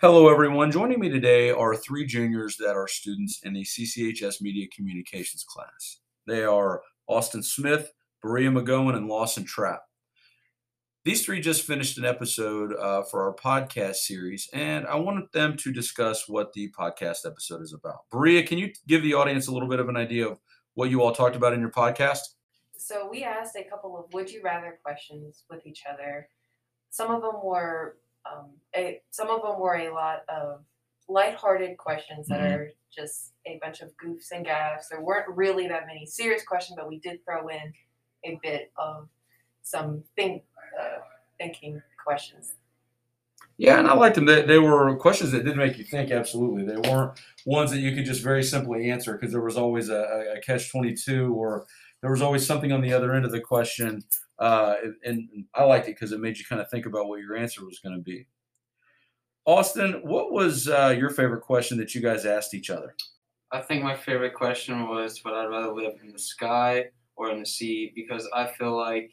Hello, everyone. Joining me today are three juniors that are students in the CCHS Media Communications class. They are Austin Smith, Berea McGohan, and Lawson Trapp. These three just finished an episode uh, for our podcast series, and I wanted them to discuss what the podcast episode is about. Berea, can you give the audience a little bit of an idea of what you all talked about in your podcast? So we asked a couple of would you rather questions with each other. Some of them were um, a, some of them were a lot of lighthearted questions that Mhm. are just a bunch of goofs and gaffs. There weren't really that many serious questions, but we did throw in a bit of some think, uh, thinking questions. Yeah, and I liked them. They, they were questions that did make you think. Absolutely, they weren't ones that you could just very simply answer because there was always a, a, a catch twenty two, or there was always something on the other end of the question. Uh, and, I liked it because it made you kind of think about what your answer was going to be. Austin, what was uh, your favorite question that you guys asked each other? I think my favorite question was would I rather live in the sky or in the sea because I feel like,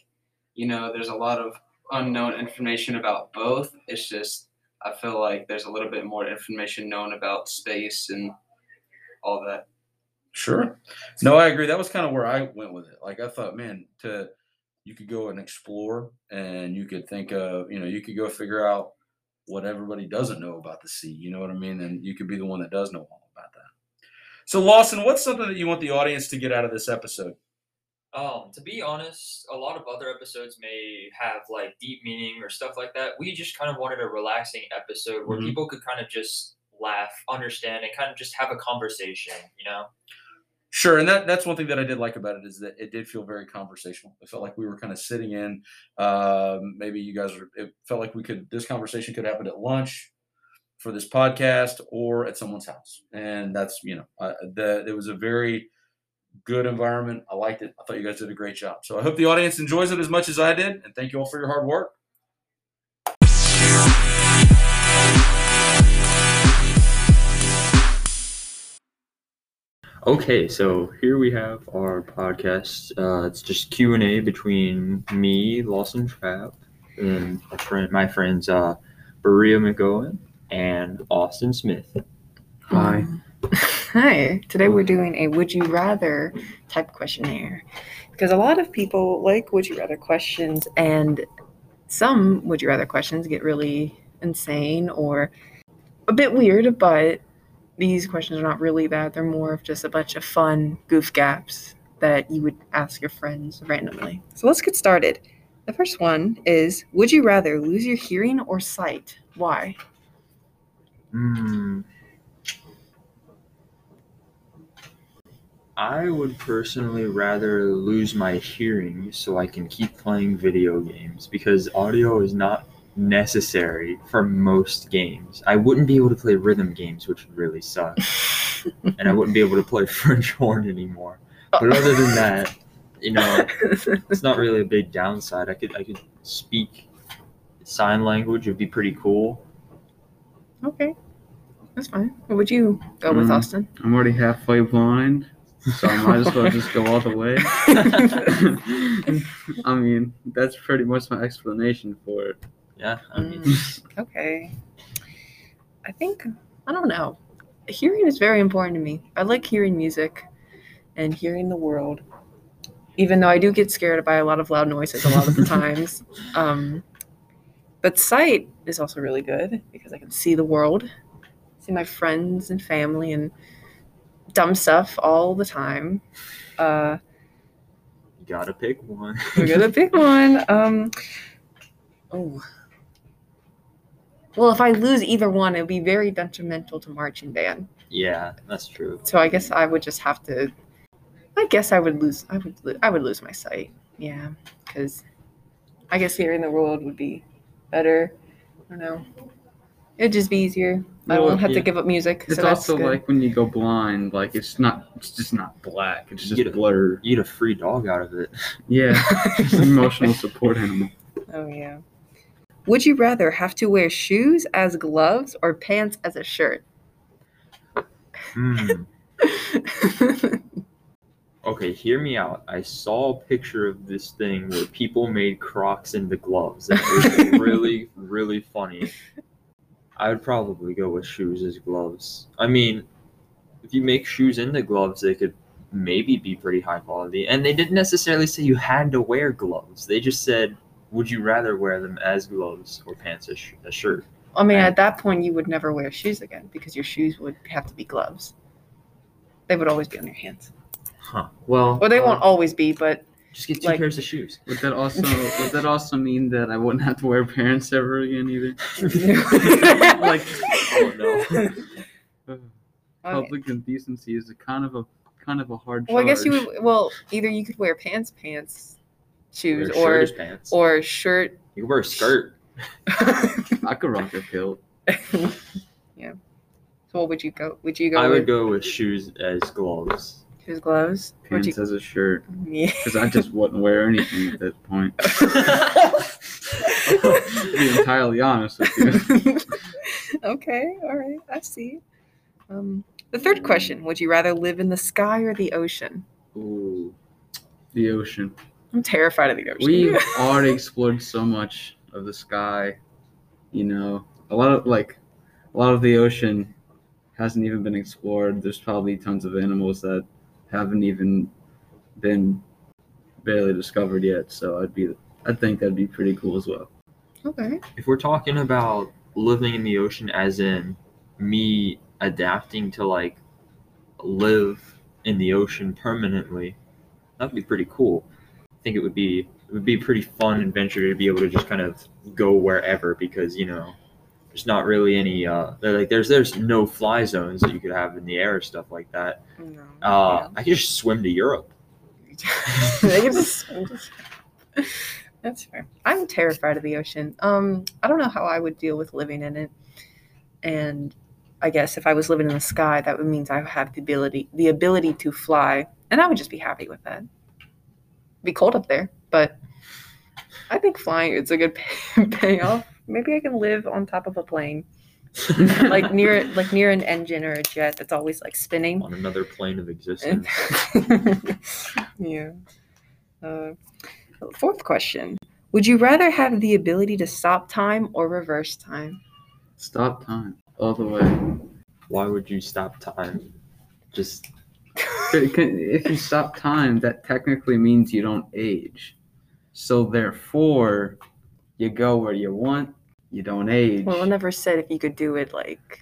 you know, there's a lot of unknown information about both. It's just I feel like there's a little bit more information known about space and all that. Sure. No, I agree. That was kind of where I went with it. Like I thought, man, to you could go and explore, and you could think of, you know, you could go figure out what everybody doesn't know about the sea. You know what I mean? And you could be the one that does know all about that. So, Lawson, what's something that you want the audience to get out of this episode? Um, to be honest, a lot of other episodes may have like deep meaning or stuff like that. We just kind of wanted a relaxing episode where Mhm. people could kind of just laugh, understand, and kind of just have a conversation, you know? Sure, and that that's one thing that I did like about it is that it did feel very conversational. It felt like we were kind of sitting in. Um, maybe you guys were. It felt like we could. This conversation could happen at lunch for this podcast or at someone's house, and that's you know uh, the it was a very good environment. I liked it. I thought you guys did a great job. So I hope the audience enjoys it as much as I did, and thank you all for your hard work. Okay, so here we have our podcast. Uh, it's just Q and A between me, Lawson Trapp, and a friend, my friends, uh, Berea McGohan and Austin Smith. Hi. Hi. Today we're doing a would you rather type questionnaire because a lot of people like would you rather questions, and some would you rather questions get really insane or a bit weird, but these questions are not really that. They're more of just a bunch of fun goof gaps that you would ask your friends randomly. So let's get started. The first one is Would you rather lose your hearing or sight? Why? Hmm. I would personally rather lose my hearing so I can keep playing video games because audio is not necessary for most games. I wouldn't be able to play rhythm games, which would really suck. and I wouldn't be able to play French horn anymore. But other than that, you know, it's not really a big downside. I could I could speak sign language. It'd be pretty cool. okay, that's fine. What would you go with, Um, Austin? I'm already halfway blind, so I might as well just go all the way. I mean, that's pretty much my explanation for it. Yeah, I mean, Mm, okay. I think I don't know. Hearing is very important to me. I like hearing music and hearing the world. Even though I do get scared by a lot of loud noises a lot of the times. Um, but sight is also really good because I can see the world, see my friends and family and dumb stuff all the time. Uh, you gotta pick one. we're gonna pick one. Um, oh. Well, if I lose either one, it would be very detrimental to marching band. yeah, that's true. So I guess I would just have to. I guess I would lose. I would. lo- I would lose my sight. Yeah, because I guess hearing the world would be better. I don't know. It'd just be easier. I Well, won't have yeah. to give up music. It's so also good. like when you go blind, like it's not, it's just not black. It's You just get a- blurred. You get a free dog out of it. Yeah, it's an emotional support animal. Oh yeah. Would you rather have to wear shoes as gloves or pants as a shirt? Hmm. Okay, hear me out. I saw a picture of this thing where people made Crocs into gloves. And it was really, really funny. I would probably go with shoes as gloves. I mean, if you make shoes into gloves, they could maybe be pretty high quality. And they didn't necessarily say you had to wear gloves. They just said, would you rather wear them as gloves or pants as, sh- as shirt? I mean, Right. at that point, you would never wear shoes again because your shoes would have to be gloves. They would always be on your hands. Huh. Well, Or they uh, won't always be, but Just get two like- pairs of shoes. Would that also would that also mean that I wouldn't have to wear pants ever again either? like, Oh, no. Okay. Public indecency is a kind of a kind of a hard. Well, I guess you would. Well, either you could wear pants, pants, shoes, or pants. or shirt. you can wear a skirt. I could rock a kilt. yeah. So what would you go? Would you go I with would go with shoes as gloves. shoes, gloves? Pants you? as a shirt Yeah. because I just wouldn't wear anything at that point. To be entirely honest with you. okay. All right. I see. Um, the third question: Would you rather live in the sky or the ocean? Ooh. The ocean. I'm terrified of the ocean. We've already explored so much of the sky. You know, a lot of like a lot of the ocean hasn't even been explored. There's probably tons of animals that haven't even been barely discovered yet. So I'd be I think that'd be pretty cool as well. okay. If we're talking about living in the ocean, as in me adapting to like live in the ocean permanently, that'd be pretty cool. I think it would be it would be a pretty fun adventure to be able to just kind of go wherever because you know there's not really any uh like there's there's no fly zones that you could have in the air or stuff like that. No. Uh, I could just swim to Europe. They can just- just- That's fair. I'm terrified of the ocean. Um, I don't know how I would deal with living in it. And I guess if I was living in the sky, that would mean I have the ability the ability to fly, and I would just be happy with that. Be cold up there, but I think flying is a good pay- payoff. Maybe I can live on top of a plane, like near like near an engine or a jet that's always like spinning. on another plane of existence. yeah. Uh, fourth question: Would you rather have the ability to stop time or reverse time? Stop time all the way. Why would you stop time? Just But can- if you stop time, that technically means you don't age. So therefore, you go where you want. You don't age. Well, I never said if you could do it like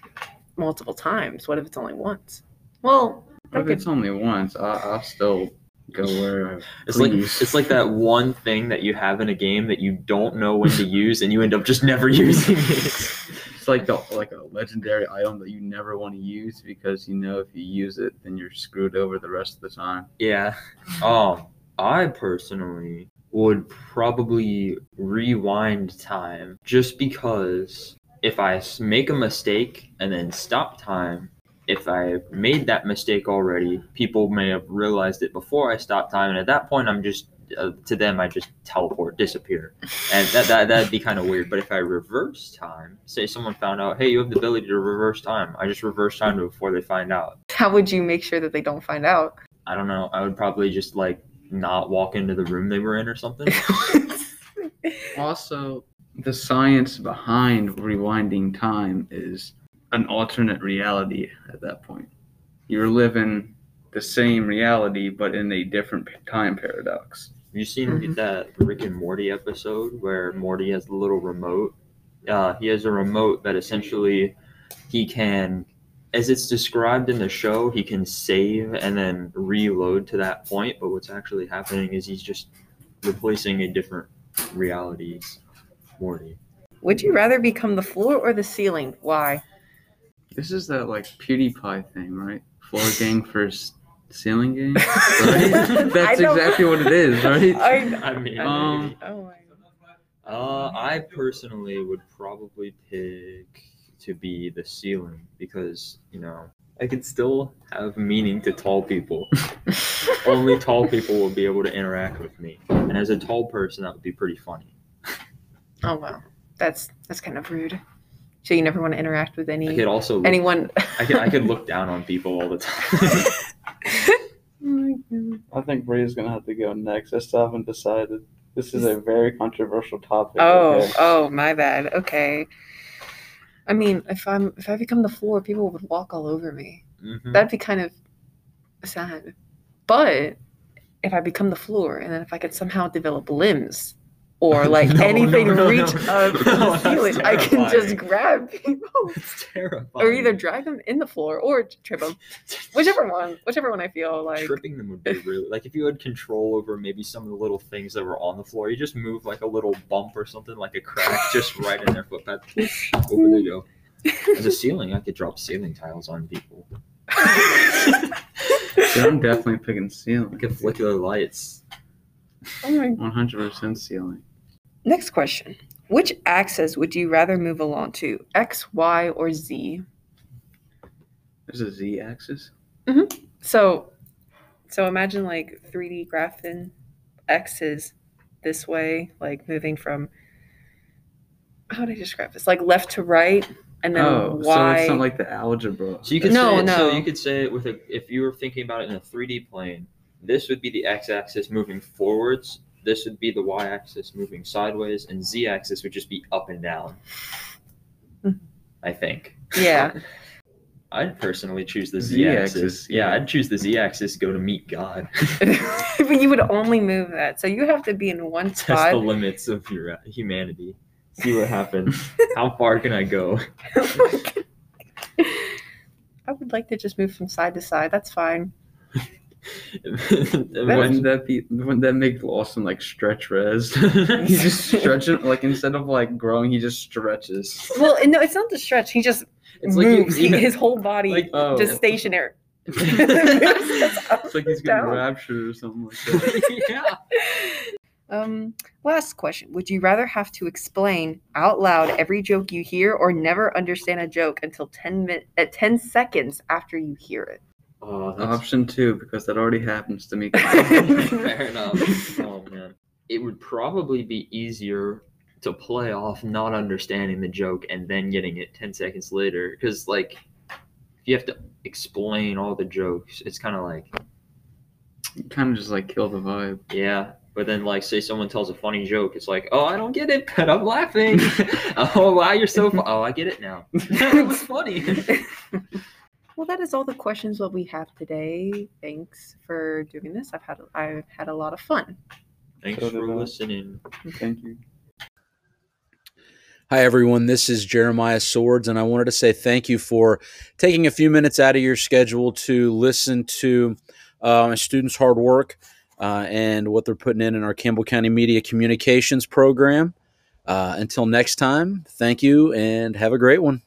multiple times. What if it's only once? Well, But if it's only once, I, I'll still go where. I It's like it's like that one thing that you have in a game that you don't know when to use and you end up just never using it. It's like the like a legendary item that you never want to use because you know if you use it, then you're screwed over the rest of the time. Yeah. Um, I personally would probably rewind time just because if I make a mistake and then stop time, if I made that mistake already, people may have realized it before I stopped time, and at that point, I'm just uh, to them, I just teleport, disappear, and that that that'd be kind of weird. But if I reverse time, say someone found out, hey, you have the ability to reverse time, I just reverse time to before they find out. how would you make sure that they don't find out? I don't know. I would probably just like not walk into the room they were in or something. Also, the science behind rewinding time is an alternate reality at that point. You're living the same reality, but in a different time paradox. Have you seen Mhm. that Rick and Morty episode where Morty has the little remote? Uh, he has a remote that essentially he can, as it's described in the show, he can save and then reload to that point. But what's actually happening is he's just replacing a different reality's Morty. Would you rather become the floor or the ceiling? Why? This is that like PewDiePie thing, right? Floor gang versus ceiling game? Right? That's exactly what it is, right? I, I mean, Um, oh my Uh, I personally would probably pick to be the ceiling because you know I could still have meaning to tall people. Only tall people will be able to interact with me, and as a tall person, that would be pretty funny. Oh wow, that's that's kind of rude. So you never want to interact with I any could also look, anyone. I could I could look down on people all the time. My God. I think Bree's gonna have to go next. I still haven't decided. This is a very controversial topic. Oh, okay? oh, my bad. Okay. I mean, if I'm if I become the floor, people would walk all over me. Mhm. That'd be kind of sad. But if I become the floor, and then if I could somehow develop limbs or like No, anything no, no, reach no. up to the ceiling, I can just grab people. It's terrifying. or either drag them in the floor or trip them, whichever one, whichever one I feel like. tripping them would be really like if you had control over maybe some of the little things that were on the floor. You just move like a little bump or something, like a crack, just right in their footpath. Over they go. As a ceiling, I could drop ceiling tiles on people. Dude, I'm definitely picking ceiling. I could flicker the lights. Oh my 100% ceiling. Next question. Which axis would you rather move along to? X, Y, or Z? There's a Z axis. Mm-hmm. So so imagine like 3D graphing X is this way, like moving from how do I describe this? Like left to right and then Oh, so Y. it's not like the algebra. So you could No, say it, so you could say it with a if you were thinking about it in a 3D plane, this would be the x-axis moving forwards, this would be the y-axis moving sideways, and z-axis would just be up and down. Mhm. I think. yeah. I'd personally choose the Z-axis, z-axis. Yeah, yeah. I'd choose the z-axis. Go to meet God. but you would only move that. So you have to be in one spot. Test the limits of your uh, humanity. See what happens. How far can I go? I would like to just move from side to side. That's fine. Wouldn't that be? Wouldn't that make Lawson like stretch res? he just stretches like instead of like growing, he just stretches. Well, no, it's not the stretch. He just It's like you- moves. He- you- his whole body like- oh. just stationary. It's like he's getting Down. raptured or something like that. yeah. Um, last question. Would you rather have to explain out loud every joke you hear or never understand a joke until 10 min- uh, 10 seconds after you hear it? Oh, that's Option two, because that already happens to me. fair enough. Oh man, it would probably be easier to play off not understanding the joke and then getting it ten seconds later, because like if you have to explain all the jokes, it's kind of like You kind of just like kill the vibe. yeah. But then, like, say someone tells a funny joke, it's like, oh, I don't get it, but I'm laughing. oh, wow, you're so fu- Oh, I get it now. it was funny. Well, that is all the questions that we have today. Thanks for doing this. I've had I've had a lot of fun. Thanks So for listening. Thank you. Hi, everyone. This is Jeremiah Swords, and I wanted to say thank you for taking a few minutes out of your schedule to listen to uh, my students' hard work uh, and what they're putting in in our Campbell County Media Communications program. Uh, until next time, thank you and have a great one.